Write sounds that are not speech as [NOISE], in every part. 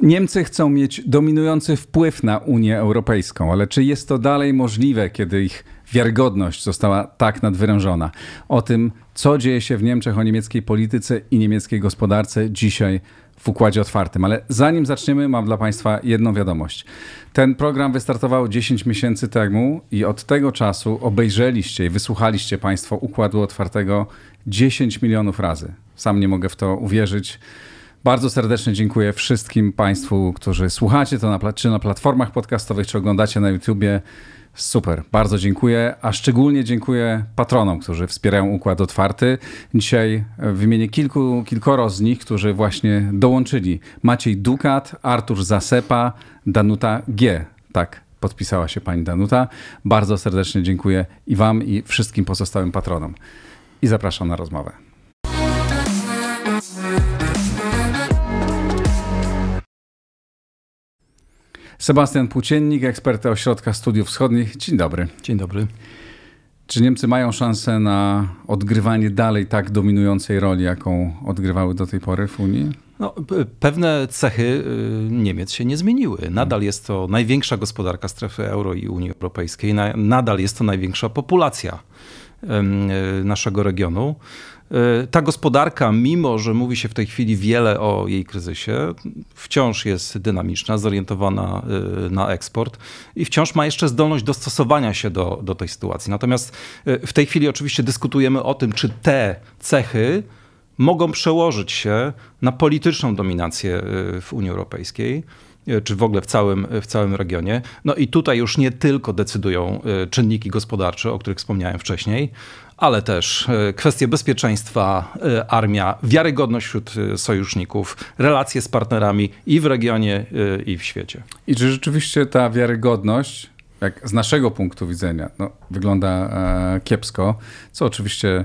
Niemcy chcą mieć dominujący wpływ na Unię Europejską, ale czy jest to dalej możliwe, kiedy ich wiarygodność została tak nadwyrężona? O tym, co dzieje się w Niemczech, o niemieckiej polityce i niemieckiej gospodarce dzisiaj w Układzie Otwartym. Ale zanim zaczniemy, mam dla Państwa jedną wiadomość. Ten program wystartował 10 miesięcy temu i od tego czasu obejrzeliście i wysłuchaliście Państwo Układu Otwartego 10 milionów razy. Sam nie mogę w to uwierzyć. Bardzo serdecznie dziękuję wszystkim Państwu, którzy słuchacie to na, czy na platformach podcastowych, czy oglądacie na YouTubie. Super, bardzo dziękuję, a szczególnie dziękuję patronom, którzy wspierają Układ Otwarty. Dzisiaj wymienię kilku, kilkoro z nich, którzy właśnie dołączyli. Maciej Dukat, Artur Zasepa, Danuta G. Tak, podpisała się pani Danuta. Bardzo serdecznie dziękuję i wam, i wszystkim pozostałym patronom. I zapraszam na rozmowę. Sebastian Płóciennik, ekspert Ośrodka Studiów Wschodnich. Dzień dobry. Dzień dobry. Czy Niemcy mają szansę na odgrywanie dalej tak dominującej roli, jaką odgrywały do tej pory w Unii? No, pewne cechy y, Niemiec się nie zmieniły. Nadal jest to największa gospodarka strefy euro i Unii Europejskiej. Nadal jest to największa populacja y, naszego regionu. Y, ta gospodarka, mimo że mówi się w tej chwili wiele o jej kryzysie, wciąż jest dynamiczna, zorientowana y, na eksport i wciąż ma jeszcze zdolność dostosowania się do, do tej sytuacji. Natomiast y, w tej chwili oczywiście dyskutujemy o tym, czy te cechy mogą przełożyć się na polityczną dominację w Unii Europejskiej czy w ogóle w całym, w całym regionie. No i tutaj już nie tylko decydują czynniki gospodarcze, o których wspomniałem wcześniej, ale też e, kwestie bezpieczeństwa, e, armia, wiarygodność wśród e, sojuszników, relacje z partnerami i w regionie, i w świecie. I czy rzeczywiście ta wiarygodność, jak z naszego punktu widzenia, no, wygląda kiepsko, co oczywiście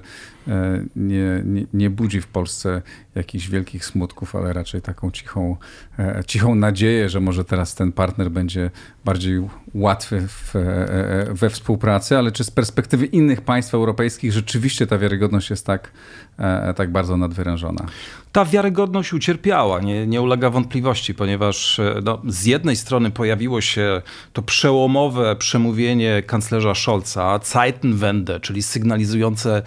nie, nie, nie budzi w Polsce jakichś wielkich smutków, ale raczej taką cichą, cichą nadzieję, że może teraz ten partner będzie bardziej łatwy w, we współpracy, ale czy z perspektywy innych państw europejskich rzeczywiście ta wiarygodność jest tak, tak bardzo nadwyrężona? Ta wiarygodność ucierpiała, nie, nie ulega wątpliwości, ponieważ no, z jednej strony pojawiło się to przełomowe przemówienie kanclerza Scholza, Zeitenwende, czyli sygnalizujące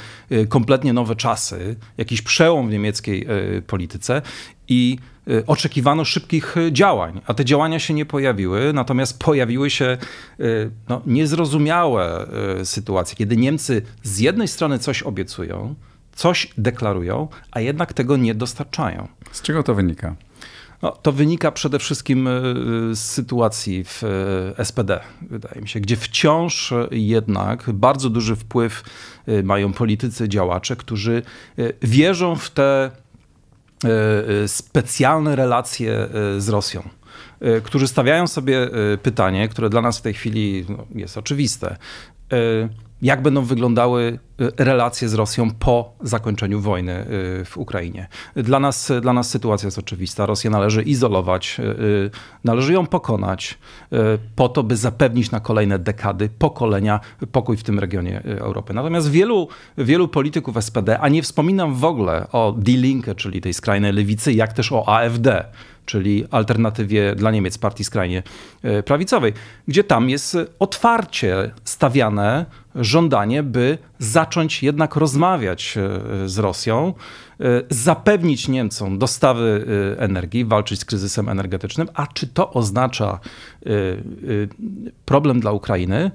kompletnie nowe czasy, jakiś przełom w niemieckiej polityce i y, oczekiwano szybkich y, działań, a te działania się nie pojawiły, natomiast pojawiły się no, niezrozumiałe sytuacje, kiedy Niemcy z jednej strony coś obiecują, coś deklarują, a jednak tego nie dostarczają. Z czego to wynika? No, to wynika przede wszystkim z sytuacji w SPD, wydaje mi się, gdzie wciąż jednak bardzo duży wpływ mają politycy, działacze, którzy wierzą w te E, e, specjalne relacje e, z Rosją, którzy stawiają sobie pytanie, które dla nas w tej chwili no, jest oczywiste jak będą wyglądały y, relacje z Rosją po zakończeniu wojny y, w Ukrainie. Dla nas, dla nas sytuacja jest oczywista. Rosję należy izolować, y, należy ją pokonać po to, by zapewnić na kolejne dekady, pokolenia pokój w tym regionie Europy. Natomiast wielu, wielu polityków SPD, a nie wspominam w ogóle o Die Linke, czyli tej skrajnej lewicy, jak też o AfD, czyli alternatywie dla Niemiec, partii skrajnie prawicowej, gdzie tam jest otwarcie stawiane żądanie, by zacząć jednak rozmawiać e, z Rosją, e, zapewnić Niemcom dostawy energii, walczyć z kryzysem energetycznym. A czy to oznacza problem dla Ukrainy?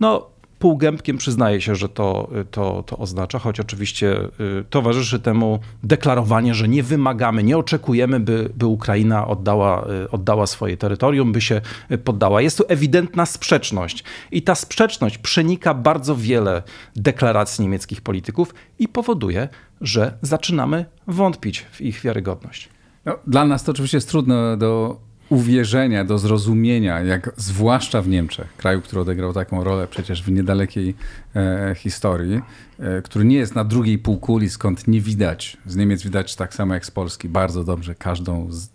No, półgębkiem przyznaje się, że to, to, to oznacza, choć oczywiście y, towarzyszy temu deklarowanie, że nie wymagamy, nie oczekujemy, by, by Ukraina oddała, y, oddała swoje terytorium, by się poddała. Jest tu ewidentna sprzeczność i ta sprzeczność przenika bardzo wiele deklaracji niemieckich polityków i powoduje, że zaczynamy wątpić w ich wiarygodność. No, dla nas to oczywiście jest trudne do uwierzenia, do zrozumienia, jak zwłaszcza w Niemczech, kraju, który odegrał taką rolę przecież w niedalekiej e, historii, e, który nie jest na drugiej półkuli, skąd nie widać. Z Niemiec widać tak samo jak z Polski bardzo dobrze każdą z, e,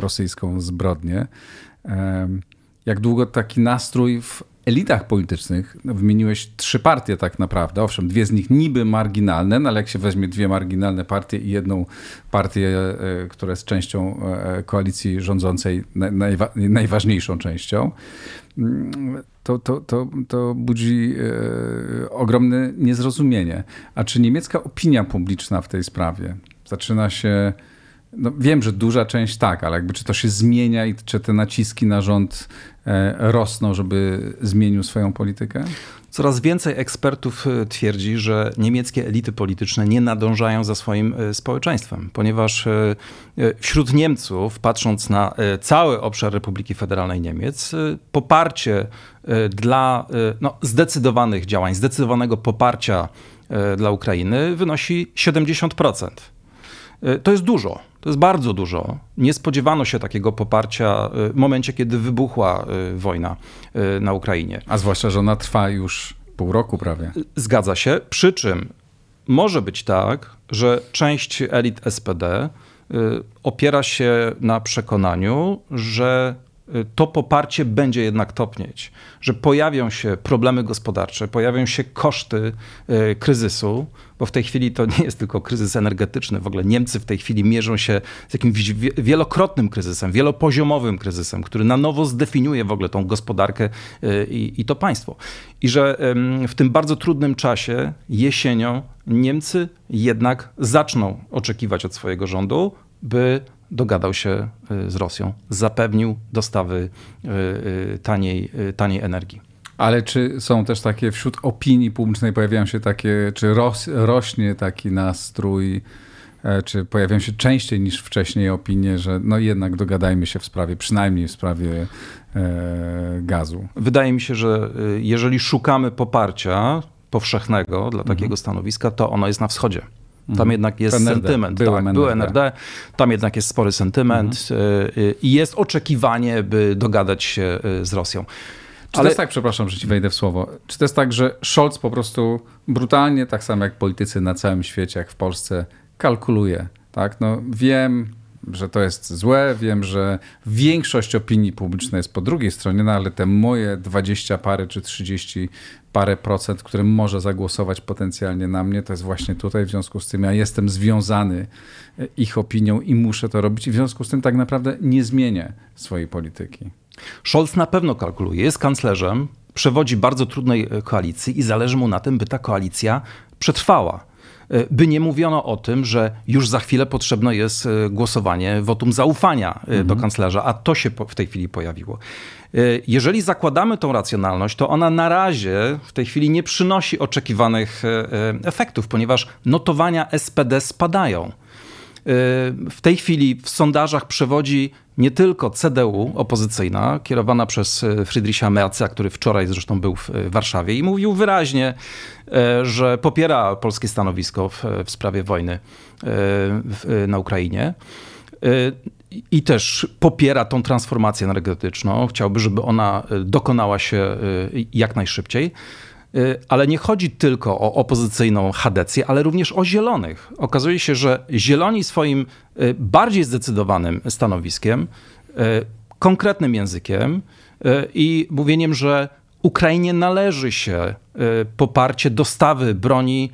rosyjską zbrodnię. Jak długo taki nastrój w elitach politycznych, no, wymieniłeś trzy partie tak naprawdę, owszem, dwie z nich niby marginalne, no ale jak się weźmie dwie marginalne partie i jedną partię, e, która jest częścią e, koalicji rządzącej, najwa najważniejszą częścią, mm, to, to, to, to budzi e, ogromne niezrozumienie. A czy niemiecka opinia publiczna w tej sprawie zaczyna się no, wiem, że duża część tak, ale jakby czy to się zmienia i czy te naciski na rząd e, rosną, żeby zmienił swoją politykę? Coraz więcej ekspertów e, twierdzi, że niemieckie elity polityczne nie nadążają za swoim e, społeczeństwem, ponieważ wśród Niemców, patrząc na cały obszar Republiki Federalnej Niemiec, poparcie dla no, zdecydowanych działań, zdecydowanego poparcia dla Ukrainy wynosi 70%. To jest dużo. To jest bardzo dużo. Nie spodziewano się takiego poparcia y, w momencie, kiedy wybuchła y, wojna y, na Ukrainie. A zwłaszcza, że ona trwa już pół roku prawie. Zgadza się. Przy czym może być tak, że część elit SPD opiera się na przekonaniu, że to poparcie będzie jednak topnieć, że pojawią się problemy gospodarcze, pojawią się koszty e, kryzysu, bo w tej chwili to nie jest tylko kryzys energetyczny. W ogóle Niemcy w tej chwili mierzą się z jakimś wielokrotnym kryzysem, wielopoziomowym kryzysem, który na nowo zdefiniuje w ogóle tą gospodarkę e, i, i to państwo. I że w tym bardzo trudnym czasie, jesienią, Niemcy jednak zaczną oczekiwać od swojego rządu, by dogadał się y, z Rosją, zapewnił dostawy y, y, taniej, taniej energii. Ale czy są też takie wśród opinii publicznej, pojawiają się takie, czy ros, rośnie taki nastrój, e, czy pojawiają się częściej niż wcześniej opinie, że no jednak dogadajmy się w sprawie, przynajmniej w sprawie e, gazu? Wydaje mi się, że jeżeli szukamy poparcia powszechnego dla takiego mhm. stanowiska, to ono jest na wschodzie. Tam mhm. jednak jest NRD. sentyment. Były, tak, NRD. NRD. Tam jednak jest spory sentyment mhm. Y, y, i jest oczekiwanie, by dogadać się y, z Rosją. Czy Ale... to jest tak, przepraszam, że ci wejdę w słowo, czy to jest tak, że Scholz po prostu brutalnie, tak samo jak politycy na całym świecie, jak w Polsce, kalkuluje, tak? No wiem, że to jest złe, wiem, że większość opinii publicznej jest po drugiej stronie, no ale te moje 20 parę czy 30 parę procent, które może zagłosować potencjalnie na mnie, to jest właśnie tutaj. W związku z tym ja jestem związany e, ich opinią i muszę to robić, i w związku z tym tak naprawdę nie zmienię swojej polityki. Scholz na pewno kalkuluje, jest kanclerzem, przewodzi bardzo trudnej e, koalicji i zależy mu na tym, by ta koalicja przetrwała by nie mówiono o tym, że już za chwilę potrzebne jest głosowanie wotum zaufania mhm. do kanclerza, a to się w tej chwili pojawiło. Jeżeli zakładamy tą racjonalność, to ona na razie w tej chwili nie przynosi oczekiwanych efektów, ponieważ notowania SPD spadają. W tej chwili w sondażach przewodzi nie tylko CDU opozycyjna, kierowana przez Friedricha Merza, który wczoraj zresztą był w Warszawie i mówił wyraźnie, że popiera polskie stanowisko w, w sprawie wojny na Ukrainie i też popiera tą transformację energetyczną. Chciałby, żeby ona dokonała się jak najszybciej. Y, ale nie chodzi tylko o opozycyjną chadecję, ale również o zielonych. Okazuje się, że zieloni swoim bardziej zdecydowanym stanowiskiem, konkretnym językiem i mówieniem, że Ukrainie należy się poparcie dostawy broni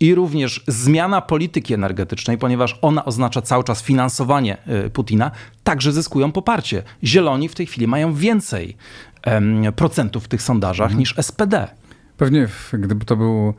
i również zmiana polityki energetycznej, ponieważ ona oznacza cały czas finansowanie Putina, także zyskują poparcie. Zieloni w tej chwili mają więcej procentów w tych sondażach mhm. niż SPD. Pewnie gdyby to był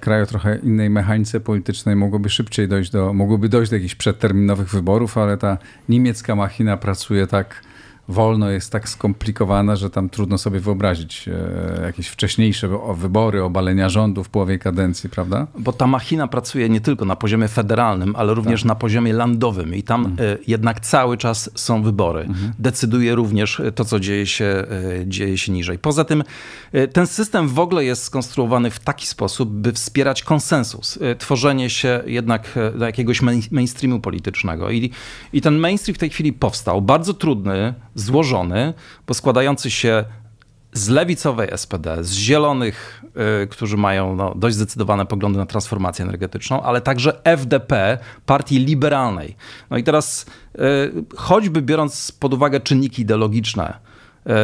kraj o trochę innej mechanice politycznej, mogłoby szybciej dojść do, mogłoby dojść do jakichś przedterminowych wyborów, ale ta niemiecka machina pracuje tak wolno jest tak skomplikowana, że tam trudno sobie wyobrazić e, jakieś wcześniejsze wybory, obalenia rządu w połowie kadencji, prawda? Bo ta machina pracuje nie tylko na poziomie federalnym, ale również tak. na poziomie landowym i tam mhm. jednak cały czas są wybory. Mhm. Decyduje również to, co dzieje się, dzieje się niżej. Poza tym ten system w ogóle jest skonstruowany w taki sposób, by wspierać konsensus, tworzenie się jednak do jakiegoś mainstreamu politycznego. I, I ten mainstream w tej chwili powstał, bardzo trudny, złożony, bo składający się z lewicowej SPD, z zielonych, y, którzy mają no, dość zdecydowane poglądy na transformację energetyczną, ale także FDP, partii liberalnej. No i teraz, y, choćby biorąc pod uwagę czynniki ideologiczne,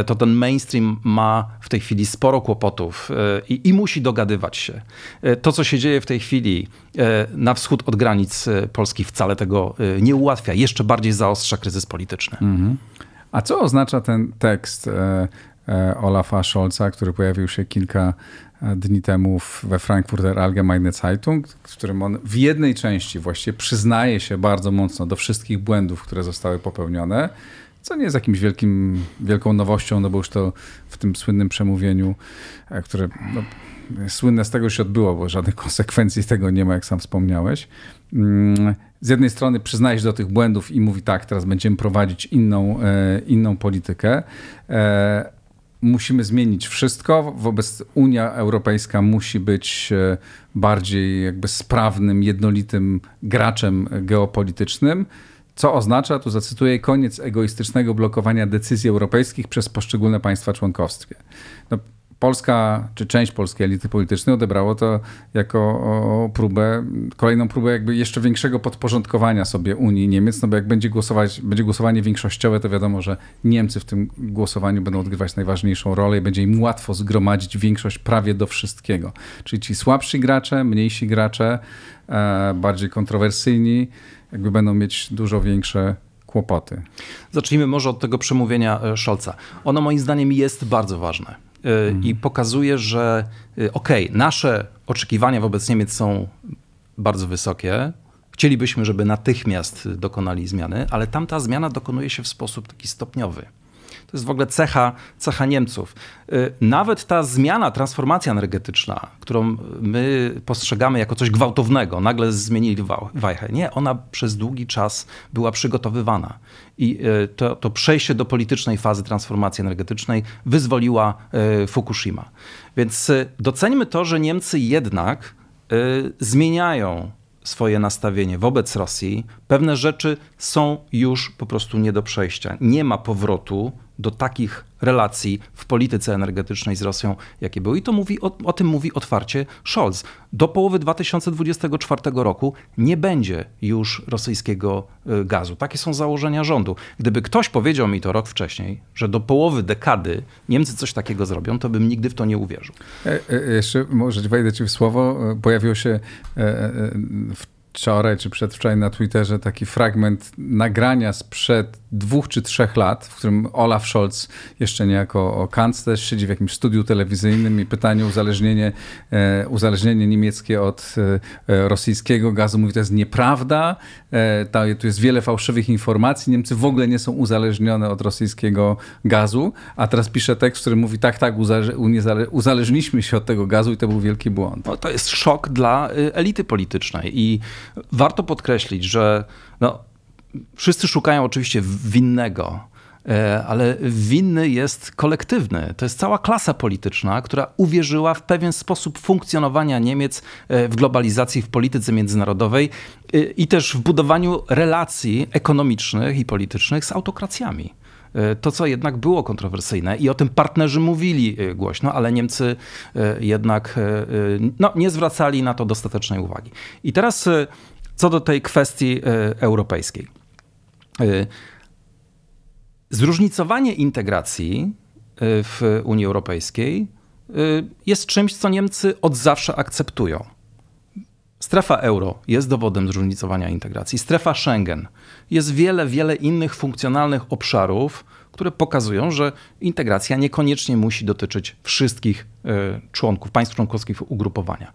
y, to ten mainstream ma w tej chwili sporo kłopotów i, i, musi dogadywać się. To, co się dzieje w tej chwili na wschód od granic Polski, wcale tego nie ułatwia. Jeszcze bardziej zaostrza kryzys polityczny. Mhm. A co oznacza ten tekst e, e, Olafa Scholza, który pojawił się kilka e, dni temu we Frankfurter Allgemeine Zeitung, w którym on w jednej części właściwie przyznaje się bardzo mocno do wszystkich błędów, które zostały popełnione, co nie jest jakimś wielkim, wielką nowością, no bo już to w tym słynnym przemówieniu, które no, słynne z tego się odbyło, bo żadnych [LAUGHS] konsekwencji z tego nie ma, jak sam wspomniałeś. Mm, z jednej strony przyznaje się do tych błędów i mówi tak, teraz będziemy prowadzić inną, e, inną politykę. E, musimy zmienić wszystko. Wobec Unia Europejska musi być e, bardziej jakby sprawnym, jednolitym graczem geopolitycznym. Co oznacza, tu zacytuję, koniec egoistycznego blokowania decyzji europejskich przez poszczególne państwa członkowskie. No, Polska, czy część polskiej elity politycznej odebrało to jako próbę, kolejną próbę jakby jeszcze większego podporządkowania sobie Unii Niemiec, no bo jak będzie głosować, będzie głosowanie większościowe, to wiadomo, że Niemcy w tym głosowaniu będą odgrywać najważniejszą rolę i będzie im łatwo zgromadzić większość prawie do wszystkiego. Czyli ci słabsi gracze, mniejsi gracze, e, bardziej kontrowersyjni, jakby będą mieć dużo większe kłopoty. Zacznijmy może od tego przemówienia e, Scholza. Ono moim zdaniem jest bardzo ważne i mhm. pokazuje, że y, okej, okay, nasze oczekiwania wobec Niemiec są bardzo wysokie. Chcielibyśmy, żeby natychmiast dokonali zmiany, ale tamta zmiana dokonuje się w sposób taki stopniowy. To jest w ogóle cecha, cecha Niemców. Y, nawet ta zmiana, transformacja energetyczna, którą my postrzegamy jako coś gwałtownego, nagle zmienili wajchę. Nie, ona przez długi czas była przygotowywana. I y, to, to przejście do politycznej fazy transformacji energetycznej wyzwoliła y, Fukushima. Więc doceńmy to, że Niemcy jednak zmieniają swoje nastawienie wobec Rosji, pewne rzeczy są już po prostu nie do przejścia. Nie ma powrotu do takich relacji w polityce energetycznej z Rosją, jakie były. I to mówi, o, o, tym mówi otwarcie Scholz. Do połowy 2024 roku nie będzie już rosyjskiego y, gazu. Takie są założenia rządu. Gdyby ktoś powiedział mi to rok wcześniej, że do połowy dekady Niemcy coś takiego zrobią, to bym nigdy w to nie uwierzył. E, e, jeszcze może wejdę ci w słowo. Pojawiło się e, w wczoraj czy przedwczoraj na Twitterze taki fragment nagrania sprzed dwóch czy trzech lat, w którym Olaf Scholz jeszcze niejako kanclerz siedzi w jakimś studiu telewizyjnym i pytanie uzależnienie, e, uzależnienie niemieckie od e, rosyjskiego gazu. Mówi, to jest nieprawda, e, tu jest wiele fałszywych informacji, Niemcy w ogóle nie są uzależnione od rosyjskiego gazu, a teraz pisze tekst, który mówi, tak, tak, uzależniliśmy się od tego gazu i to był wielki błąd. No, to jest szok dla y, elity politycznej i warto podkreślić, że no, wszyscy szukają oczywiście winnego, e, ale winny jest kolektywny. To jest cała klasa polityczna, która uwierzyła w pewien sposób funkcjonowania Niemiec e, w globalizacji, w polityce międzynarodowej e, i też w budowaniu relacji ekonomicznych i politycznych z autokracjami to, co jednak było kontrowersyjne i o tym partnerzy mówili głośno, ale Niemcy jednak no, nie zwracali na to dostatecznej uwagi. I teraz co do tej kwestii europejskiej. Zróżnicowanie integracji w Unii Europejskiej jest czymś, co Niemcy od zawsze akceptują. Strefa euro jest dowodem zróżnicowania integracji. Strefa Schengen. Jest wiele, wiele innych funkcjonalnych obszarów, które pokazują, że integracja niekoniecznie musi dotyczyć wszystkich członków, państw członkowskich ugrupowania.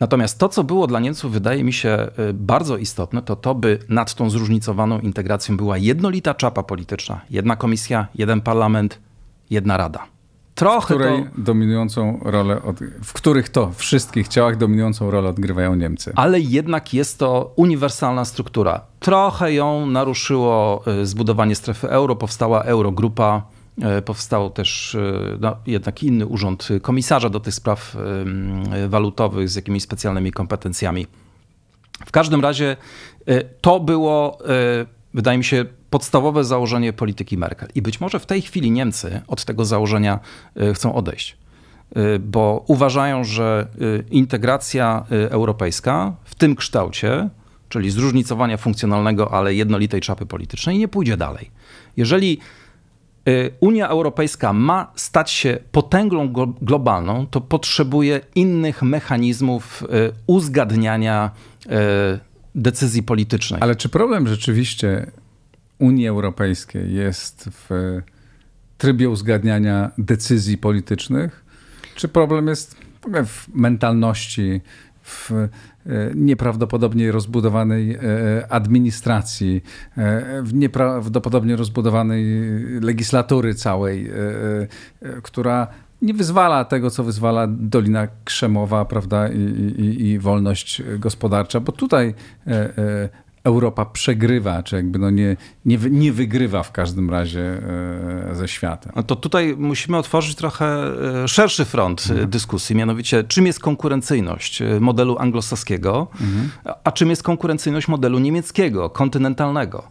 Natomiast to, co było dla Niemców, wydaje mi się bardzo istotne, to to, by nad tą zróżnicowaną integracją była jednolita czapa polityczna. Jedna komisja, jeden parlament, jedna rada. Trochę w której to... dominującą rolę, od... w których to wszystkich ciałach dominującą rolę odgrywają Niemcy. Ale jednak jest to uniwersalna struktura. Trochę ją naruszyło y, zbudowanie strefy euro, powstała Eurogrupa, y, powstał też y, no, jednak inny urząd komisarza do tych spraw walutowych z jakimiś specjalnymi kompetencjami. W każdym razie to było, wydaje mi się, podstawowe założenie polityki Merkel. I być może w tej chwili Niemcy od tego założenia y, chcą odejść, y, bo uważają, że y, integracja europejska w tym kształcie, czyli zróżnicowania funkcjonalnego, ale jednolitej czapy politycznej, nie pójdzie dalej. Jeżeli Unia Europejska ma stać się potęgą globalną, to potrzebuje innych mechanizmów uzgadniania decyzji politycznej. Ale czy problem rzeczywiście Unii Europejskiej jest w trybie uzgadniania decyzji politycznych? Czy problem jest w mentalności, w e, nieprawdopodobnie rozbudowanej e, administracji, e, w nieprawdopodobnie rozbudowanej legislatury całej, która nie wyzwala tego, co wyzwala Dolina Krzemowa, prawda, i, i, i wolność gospodarcza, bo tutaj Europa przegrywa, czy jakby no nie, nie, nie wygrywa w każdym razie e, ze światem. No to tutaj musimy otworzyć trochę e, szerszy front e, mhm. dyskusji, mianowicie czym jest konkurencyjność modelu anglosaskiego, mhm. a czym jest konkurencyjność modelu niemieckiego, kontynentalnego.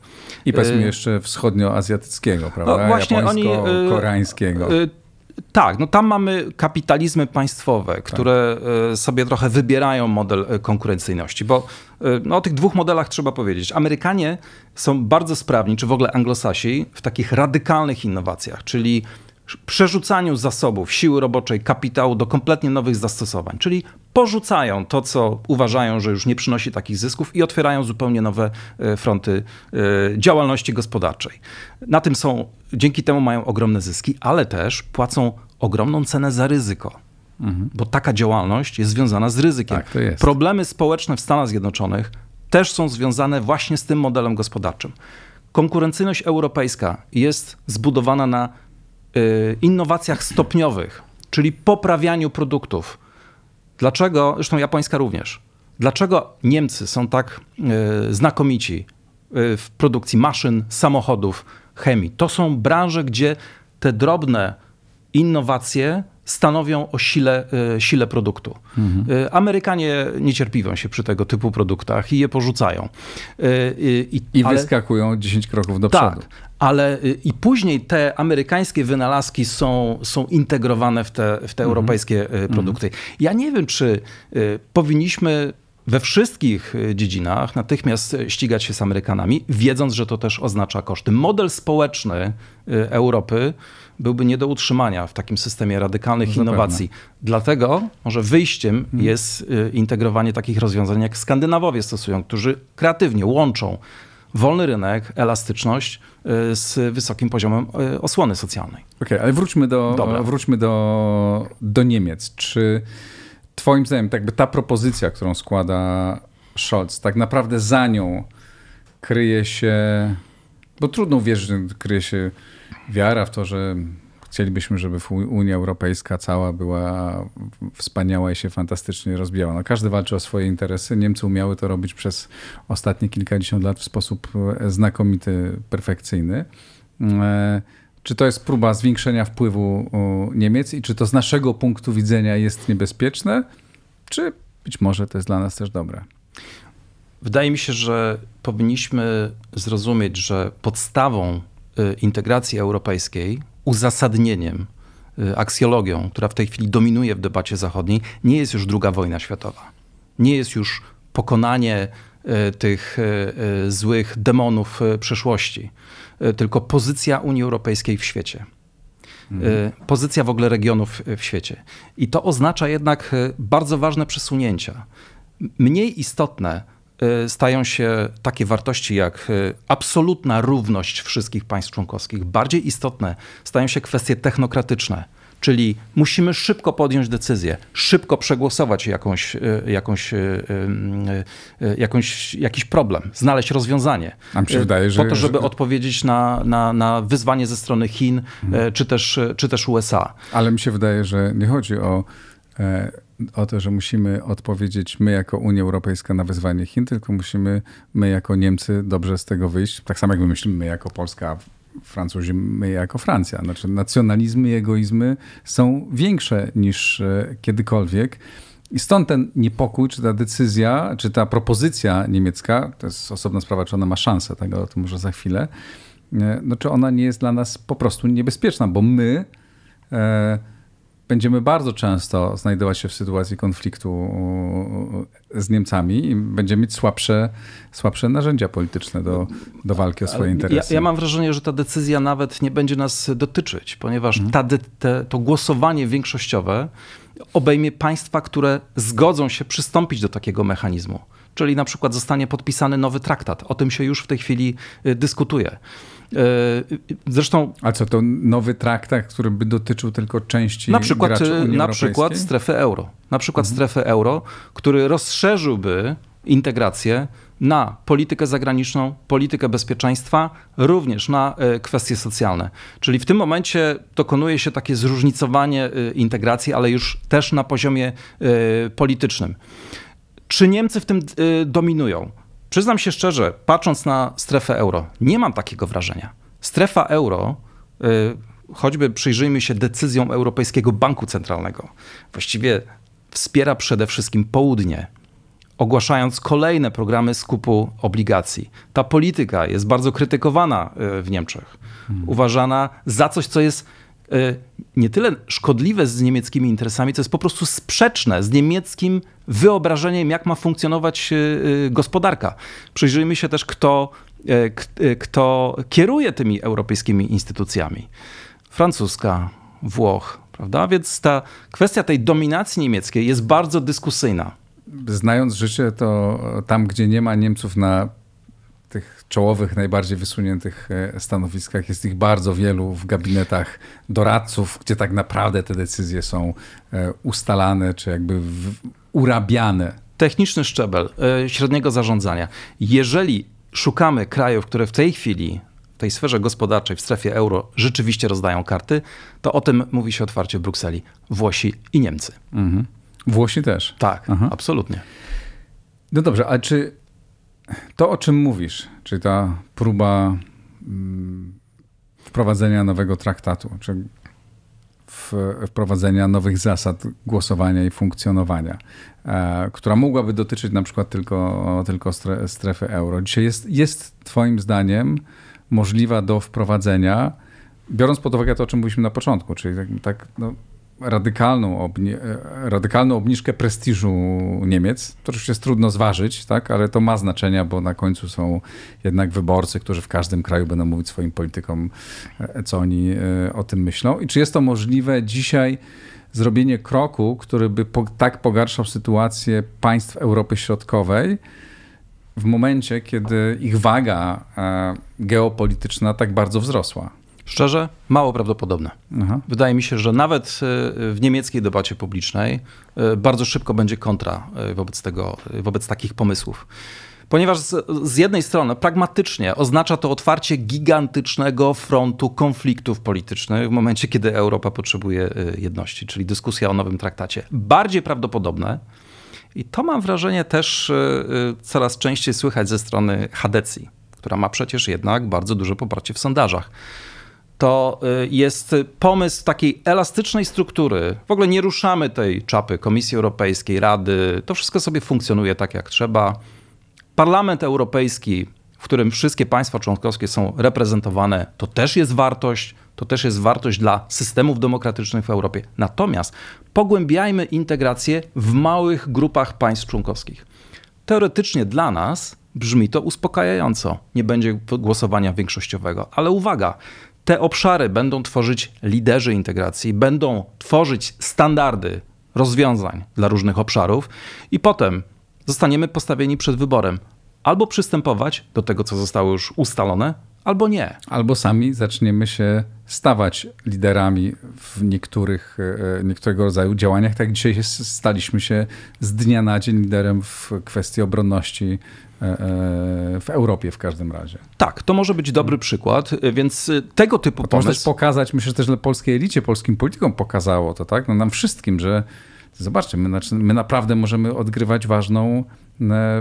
I powiedzmy jeszcze wschodnioazjatyckiego, prawda? No właśnie Japońsko-koreańskiego. Tak, no tam mamy kapitalizmy państwowe, tak. które tak. sobie trochę wybierają model e, konkurencyjności, bo e, no, o tych dwóch modelach trzeba powiedzieć. Amerykanie są bardzo sprawni, czy w ogóle anglosasi, w takich radykalnych innowacjach, czyli przerzucaniu zasobów, siły roboczej, kapitału do kompletnie nowych zastosowań, czyli porzucają to, co uważają, że już nie przynosi takich zysków i otwierają zupełnie nowe e, fronty e, działalności gospodarczej. Na tym są, dzięki temu mają ogromne zyski, ale też płacą ogromną cenę za ryzyko. Mhm. Bo taka działalność jest związana z ryzykiem. Tak, Problemy społeczne w Stanach Zjednoczonych też są związane właśnie z tym modelem gospodarczym. Konkurencyjność europejska jest zbudowana na innowacjach stopniowych, czyli poprawianiu produktów. Dlaczego, zresztą japońska również, dlaczego Niemcy są tak y, znakomici y, w produkcji maszyn, samochodów, chemii? To są branże, gdzie te drobne innowacje stanowią o sile, sile produktu. Mhm. Amerykanie niecierpliwią się przy tego typu produktach i je porzucają. I, I ale... wyskakują 10 kroków do tak, przodu ale y, i później te amerykańskie wynalazki są, są integrowane w te, w te mhm. europejskie mm. produkty. Ja nie wiem, czy y, powinniśmy we wszystkich dziedzinach natychmiast ścigać się z Amerykanami, wiedząc, że to też oznacza koszty. Model społeczny Europy byłby nie do utrzymania w takim systemie radykalnych no innowacji. Dlatego może wyjściem mhm. jest integrowanie takich rozwiązań, jak Skandynawowie stosują, którzy kreatywnie łączą wolny rynek, elastyczność y, z wysokim poziomem y, osłony socjalnej. Okej, okay, ale wróćmy, do, wróćmy do, do Niemiec. Czy twoim zdaniem jakby ta propozycja, którą składa Scholz, tak naprawdę za nią kryje się, bo trudno uwierzyć, kryje się wiara w to, że chcielibyśmy, żeby Unia Europejska cała była wspaniała i się fantastycznie rozbijała. No, każdy walczy o swoje interesy. Niemcy umiały to robić przez ostatnie kilkadziesiąt lat w sposób e, znakomity, perfekcyjny. E, czy to jest próba zwiększenia wpływu Niemiec i czy to z naszego punktu widzenia jest niebezpieczne, czy być może to jest dla nas też dobre? Wydaje mi się, że powinniśmy zrozumieć, że podstawą e, integracji europejskiej uzasadnieniem, y, aksjologią, która w tej chwili dominuje w debacie zachodniej, nie jest już druga wojna światowa. Nie jest już pokonanie y, tych y, złych demonów przeszłości, tylko pozycja Unii Europejskiej w świecie. Mhm. Pozycja w ogóle regionów w świecie. I to oznacza jednak bardzo ważne przesunięcia. Mniej istotne stają się takie wartości jak y, absolutna równość wszystkich państw członkowskich. Bardziej istotne stają się kwestie technokratyczne, Czyli musimy szybko podjąć decyzję, szybko przegłosować jakąś, jakąś, jakąś, jakiś problem, znaleźć rozwiązanie. Nam się wydaje, że, po to, żeby że... odpowiedzieć na, na, na wyzwanie ze strony Chin hmm. czy, też, czy też USA. Ale mi się wydaje, że nie chodzi o o to, że musimy odpowiedzieć my jako Unia Europejska na wyzwanie Chin, tylko musimy my jako Niemcy dobrze z tego wyjść. Tak samo jak my myślimy my jako Polska, Francuzi, my jako Francja. Znaczy nacjonalizmy i egoizmy są większe niż e, kiedykolwiek. I stąd ten niepokój, czy ta decyzja, czy ta propozycja niemiecka, to jest osobna sprawa, czy ona ma szansę, tego o tym może za chwilę, e, no czy ona nie jest dla nas po prostu niebezpieczna, bo my e, będziemy bardzo często znajdować się w sytuacji konfliktu z Niemcami i będziemy mieć słabsze, słabsze narzędzia polityczne do, do walki o swoje interesy. Ja, ja mam wrażenie, że ta decyzja nawet nie będzie nas dotyczyć, ponieważ mhm. ta, te, to głosowanie większościowe obejmie państwa, które zgodzą się przystąpić do takiego mechanizmu. Czyli na przykład zostanie podpisany nowy traktat. O tym się już w tej chwili y, dyskutuje. E, zresztą. A co to nowy traktat, który by dotyczył tylko części na przykład, Unii Na przykład strefy euro. Na przykład mhm. strefy euro, który rozszerzyłby integrację na politykę zagraniczną, politykę bezpieczeństwa, również na e, kwestie socjalne. Czyli w tym momencie dokonuje się takie zróżnicowanie e, integracji, ale już też na poziomie politycznym. Czy Niemcy w tym dominują? Przyznam się szczerze, patrząc na strefę euro, nie mam takiego wrażenia. Strefa euro, y, choćby przyjrzyjmy się decyzjom Europejskiego Banku Centralnego, właściwie wspiera przede wszystkim południe, ogłaszając kolejne programy skupu obligacji. Ta polityka jest bardzo krytykowana y, w Niemczech, hmm. uważana za coś, co jest nie tyle szkodliwe z niemieckimi interesami, co jest po prostu sprzeczne z niemieckim wyobrażeniem, jak ma funkcjonować y, y, gospodarka. Przyjrzyjmy się też, kto, kto kieruje tymi europejskimi instytucjami. Francuska, Włoch, prawda? Więc ta kwestia tej dominacji niemieckiej jest bardzo dyskusyjna. Znając życie, to tam, gdzie nie ma Niemców na czołowych, najbardziej wysuniętych e, stanowiskach. Jest ich bardzo wielu w gabinetach doradców, gdzie tak naprawdę te decyzje są e, ustalane czy jakby urabiane. Techniczny szczebel e, średniego zarządzania. Jeżeli szukamy krajów, które w tej chwili w tej sferze gospodarczej, w strefie euro rzeczywiście rozdają karty, to o tym mówi się otwarcie w Brukseli. Włosi i Niemcy. Mhm. Włosi też. Tak, Aha. absolutnie. No dobrze, a czy to, o czym mówisz, czyli ta próba mm, wprowadzenia nowego traktatu, czy wprowadzenia nowych zasad głosowania i funkcjonowania, e, która mogłaby dotyczyć na przykład tylko, tylko strefy euro. Dzisiaj jest, jest Twoim zdaniem możliwa do wprowadzenia, biorąc pod uwagę to, o czym mówiliśmy na początku, czyli tak, tak no, radykalną, obni e, radykalną obniżkę prestiżu Niemiec. To oczywiście jest trudno zważyć, tak? ale to ma znaczenie, bo na końcu są jednak wyborcy, którzy w każdym kraju będą mówić swoim politykom, e, co oni e, o tym myślą. I czy jest to możliwe dzisiaj zrobienie kroku, który by po, tak pogarszał sytuację państw Europy Środkowej, w momencie, kiedy ich waga geopolityczna tak bardzo wzrosła? Szczerze, mało prawdopodobne. Aha. Wydaje mi się, że nawet e, w niemieckiej debacie publicznej e, bardzo szybko będzie kontra e, wobec, tego, wobec takich pomysłów. Ponieważ z, z, jednej strony pragmatycznie oznacza to otwarcie gigantycznego frontu konfliktów politycznych w momencie, kiedy Europa potrzebuje jedności, czyli dyskusja o nowym traktacie. Bardziej prawdopodobne, i to mam wrażenie też coraz częściej słychać ze strony Hadecji, która ma przecież jednak bardzo duże poparcie w sondażach to y, jest pomysł takiej elastycznej struktury. W ogóle nie ruszamy tej czapy Komisji Europejskiej, Rady. To wszystko sobie funkcjonuje tak, jak trzeba. Parlament Europejski, w którym wszystkie państwa członkowskie są reprezentowane, to też jest wartość. To też jest wartość dla systemów demokratycznych w Europie. Natomiast pogłębiajmy integrację w małych grupach państw członkowskich. Teoretycznie dla nas brzmi to uspokajająco. Nie będzie głosowania większościowego, ale uwaga, te obszary będą tworzyć liderzy integracji, będą tworzyć standardy rozwiązań dla różnych obszarów i potem zostaniemy postawieni przed wyborem albo przystępować do tego, co zostało już ustalone, albo nie. Albo sami zaczniemy się stawać liderami w niektórych, e, niektórego rodzaju działaniach. Tak dzisiaj staliśmy się z dnia na dzień liderem w kwestii obronności e, e, w Europie w każdym razie. Tak, to może być dobry przykład, więc tego typu to pomysł... też pokazać, myślę, że też dla polskiej elicie, polskim politykom pokazało to, tak? No nam wszystkim, że zobaczcie, my, my naprawdę możemy odgrywać ważną,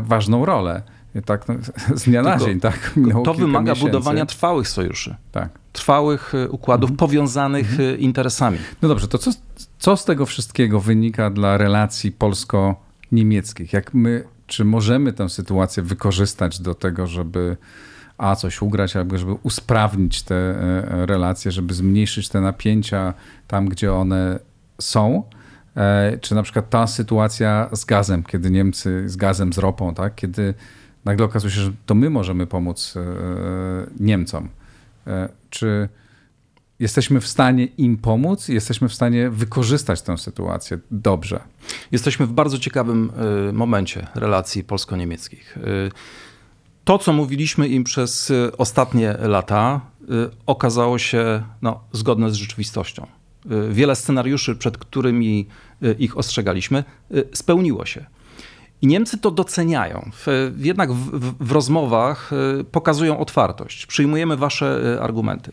ważną rolę tak no, [LAUGHS] z dnia na dzień, tak? Minęło to wymaga miesięcy. budowania trwałych sojuszy. Tak. Trwałych układów mhm. powiązanych mhm. Interesami. No dobrze, to co, co z tego wszystkiego wynika dla relacji polsko-niemieckich? Jak my, czy możemy tę sytuację wykorzystać do tego, żeby a coś ugrać, albo żeby usprawnić te e, relacje, żeby zmniejszyć te napięcia tam, gdzie one są? E, czy na przykład ta sytuacja z gazem, kiedy Niemcy, z gazem, z ropą, tak? kiedy nagle okazuje się, że to my możemy pomóc e, Niemcom. E, czy jesteśmy w stanie im pomóc? Jesteśmy w stanie wykorzystać tę sytuację dobrze? Jesteśmy w bardzo ciekawym e, momencie relacji polsko-niemieckich. To, co mówiliśmy im przez ostatnie lata, okazało się no, zgodne z rzeczywistością. Wiele scenariuszy, przed którymi ich ostrzegaliśmy, spełniło się. I Niemcy to doceniają. Jednak w, w, w, rozmowach pokazują otwartość. Przyjmujemy wasze argumenty.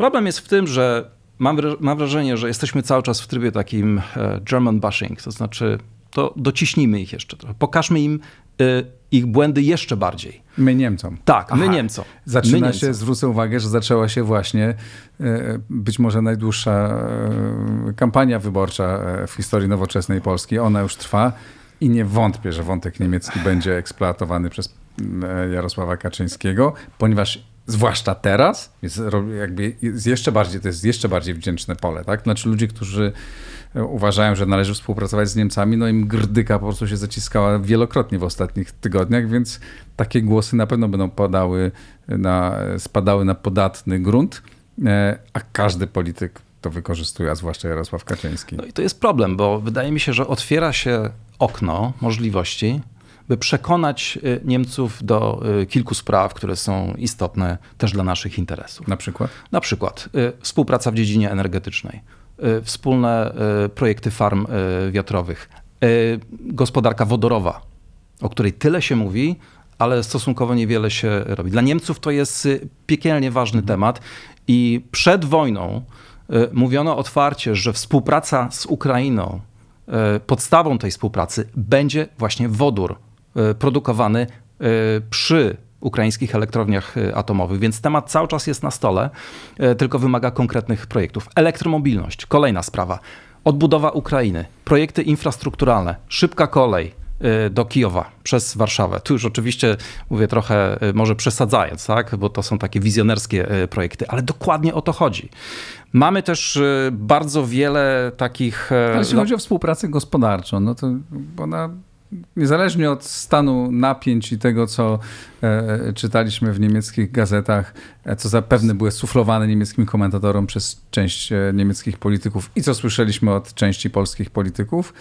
Problem jest w tym, że mam, mam wrażenie, że jesteśmy cały czas w trybie takim e, German bashing, to znaczy to dociśnijmy ich jeszcze trochę. Pokażmy im y, ich błędy jeszcze bardziej. My Niemcom. Tak, my Aha. Niemcom. Zaczyna my Niemcom. się, zwrócę uwagę, że zaczęła się właśnie być może najdłuższa kampania wyborcza w historii nowoczesnej Polski. Ona już trwa. I nie wątpię, że wątek niemiecki będzie eksploatowany przez Jarosława Kaczyńskiego, ponieważ zwłaszcza teraz jest jakby jest jeszcze bardziej, to jest jeszcze bardziej wdzięczne pole, tak? Znaczy ludzie, którzy e, uważają, że należy współpracować z Niemcami, no im grdyka po prostu się zaciskała wielokrotnie w ostatnich tygodniach, więc takie głosy na pewno będą padały na, spadały na podatny grunt, e, a każdy polityk to wykorzystuje, a zwłaszcza Jarosław Kaczyński. No i to jest problem, bo wydaje mi się, że otwiera się okno możliwości, by przekonać y, Niemców do y, kilku spraw, które są istotne też dla naszych interesów. Na przykład? Na przykład y, współpraca w dziedzinie energetycznej, wspólne projekty farm wiatrowych, gospodarka wodorowa, o której tyle się mówi, ale stosunkowo niewiele się robi. Dla Niemców to jest piekielnie ważny temat i przed wojną mówiono otwarcie, że współpraca z Ukrainą podstawą tej współpracy będzie właśnie wodór produkowany e, przy ukraińskich elektrowniach atomowych, więc temat cały czas jest na stole, tylko wymaga konkretnych projektów. Elektromobilność, kolejna sprawa. Odbudowa Ukrainy, projekty infrastrukturalne, szybka kolej, do Kijowa przez Warszawę. Tu już oczywiście mówię trochę może przesadzając, tak? bo to są takie wizjonerskie projekty, ale dokładnie o to chodzi. Mamy też bardzo wiele takich. E, Ale jeśli chodzi o współpracę gospodarczą, no to ona niezależnie od stanu napięć i tego, co e, czytaliśmy w niemieckich gazetach, e, co zapewne były suflowane niemieckim komentatorom przez część e, niemieckich polityków i co słyszeliśmy od części polskich polityków,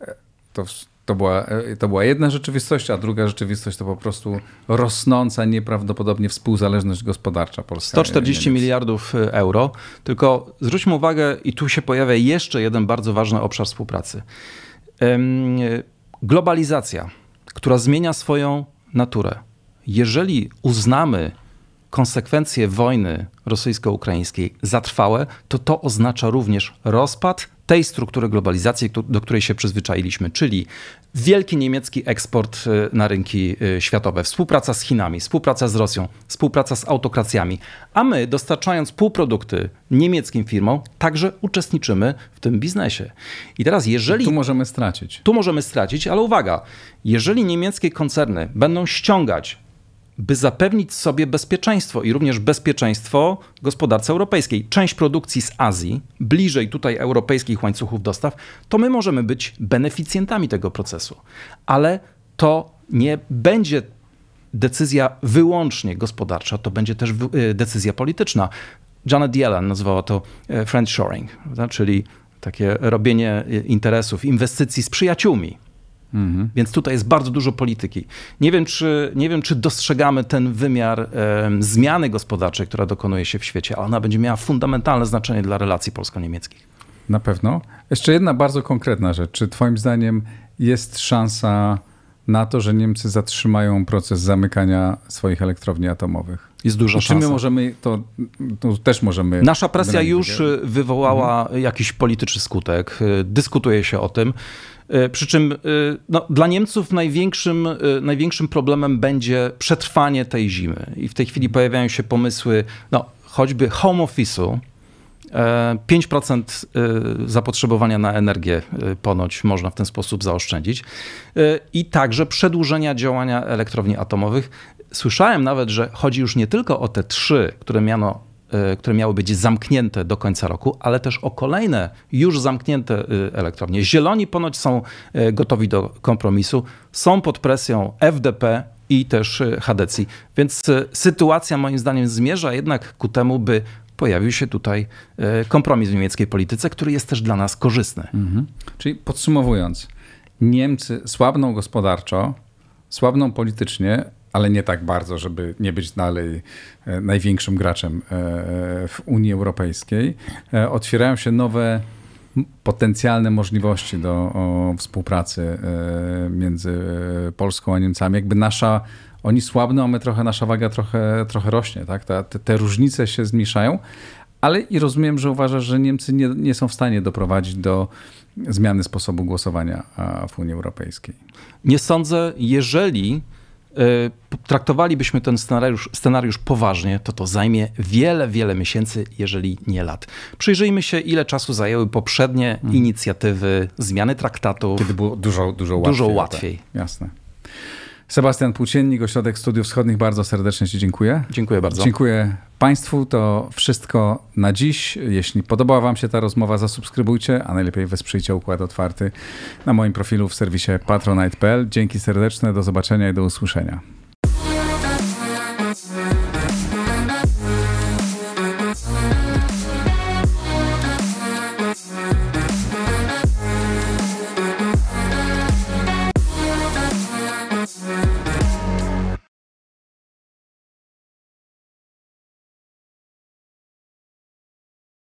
e, to to była, to była jedna rzeczywistość, a druga rzeczywistość to po prostu rosnąca nieprawdopodobnie współzależność gospodarcza Polski. 140 miliardów e, euro. Tylko zwróćmy uwagę, i tu się pojawia jeszcze jeden bardzo ważny obszar współpracy. Globalizacja, która zmienia swoją naturę. Jeżeli uznamy konsekwencje wojny rosyjsko-ukraińskiej za trwałe, to to oznacza również rozpad tej struktury globalizacji, do której się przyzwyczailiśmy, czyli wielki niemiecki eksport y, na rynki y, światowe, współpraca z Chinami, współpraca z Rosją, współpraca z autokracjami, a my dostarczając półprodukty niemieckim firmom, także uczestniczymy w tym biznesie. I teraz jeżeli... Tu możemy stracić. Tu możemy stracić, ale uwaga, jeżeli niemieckie koncerny będą ściągać by zapewnić sobie bezpieczeństwo i również bezpieczeństwo gospodarce europejskiej. Część produkcji z Azji, bliżej tutaj europejskich łańcuchów dostaw, to my możemy być beneficjentami tego procesu. Ale to nie będzie decyzja wyłącznie gospodarcza, to będzie też y, decyzja polityczna. Janet Yellen nazwała to y, friendshoring, czyli takie robienie y, interesów, inwestycji z przyjaciółmi Mhm. Więc tutaj jest bardzo dużo polityki. Nie wiem, czy, nie wiem, czy dostrzegamy ten wymiar e, zmiany gospodarczej, która dokonuje się w świecie, ale ona będzie miała fundamentalne znaczenie dla relacji polsko-niemieckich. Na pewno. Jeszcze jedna bardzo konkretna rzecz. Czy Twoim zdaniem jest szansa na to, że Niemcy zatrzymają proces zamykania swoich elektrowni atomowych? Jest duża Czy my możemy, to, to też możemy... Nasza presja już wywołała mhm. jakiś polityczny skutek. Dyskutuje się o tym. Przy czym no, dla Niemców największym, największym problemem będzie przetrwanie tej zimy. I w tej chwili pojawiają się pomysły, no, choćby home office'u, 5% e, zapotrzebowania na energię e, ponoć można w ten sposób zaoszczędzić e, i także przedłużenia działania elektrowni atomowych. Słyszałem nawet, że chodzi już nie tylko o te trzy, które miano które miały być zamknięte do końca roku, ale też o kolejne już zamknięte elektrownie. Zieloni ponoć są gotowi do kompromisu, są pod presją FDP i też HDC, więc sytuacja moim zdaniem zmierza jednak ku temu, by pojawił się tutaj kompromis w niemieckiej polityce, który jest też dla nas korzystny. Mhm. Czyli podsumowując, Niemcy słabną gospodarczo, słabną politycznie, ale nie tak bardzo, żeby nie być dalej e, największym graczem e, w Unii Europejskiej. Otwierają się nowe potencjalne możliwości do współpracy między Polską a Niemcami. Jakby nasza oni słabną, a my trochę, nasza waga trochę, trochę rośnie, tak? te, te różnice się zmniejszają, ale i rozumiem, że uważasz, że Niemcy nie, nie są w stanie doprowadzić do zmiany sposobu głosowania w Unii Europejskiej. Nie sądzę, jeżeli e, traktowalibyśmy ten scenariusz, scenariusz poważnie, to to zajmie wiele, wiele miesięcy, jeżeli nie lat. Przyjrzyjmy się, ile czasu zajęły poprzednie hmm. inicjatywy zmiany traktatów. Kiedy było dużo, dużo łatwiej. Dużo łatwiej. Tak, jasne. Sebastian Płóciennik, Ośrodek Studiów Wschodnich, bardzo serdecznie Ci dziękuję. Dziękuję bardzo. Dziękuję Państwu. To wszystko na dziś. Jeśli podobała Wam się ta rozmowa, zasubskrybujcie, a najlepiej wesprzyjcie Układ Otwarty na moim profilu w serwisie patronite.pl. Dzięki serdeczne, do zobaczenia i do usłyszenia.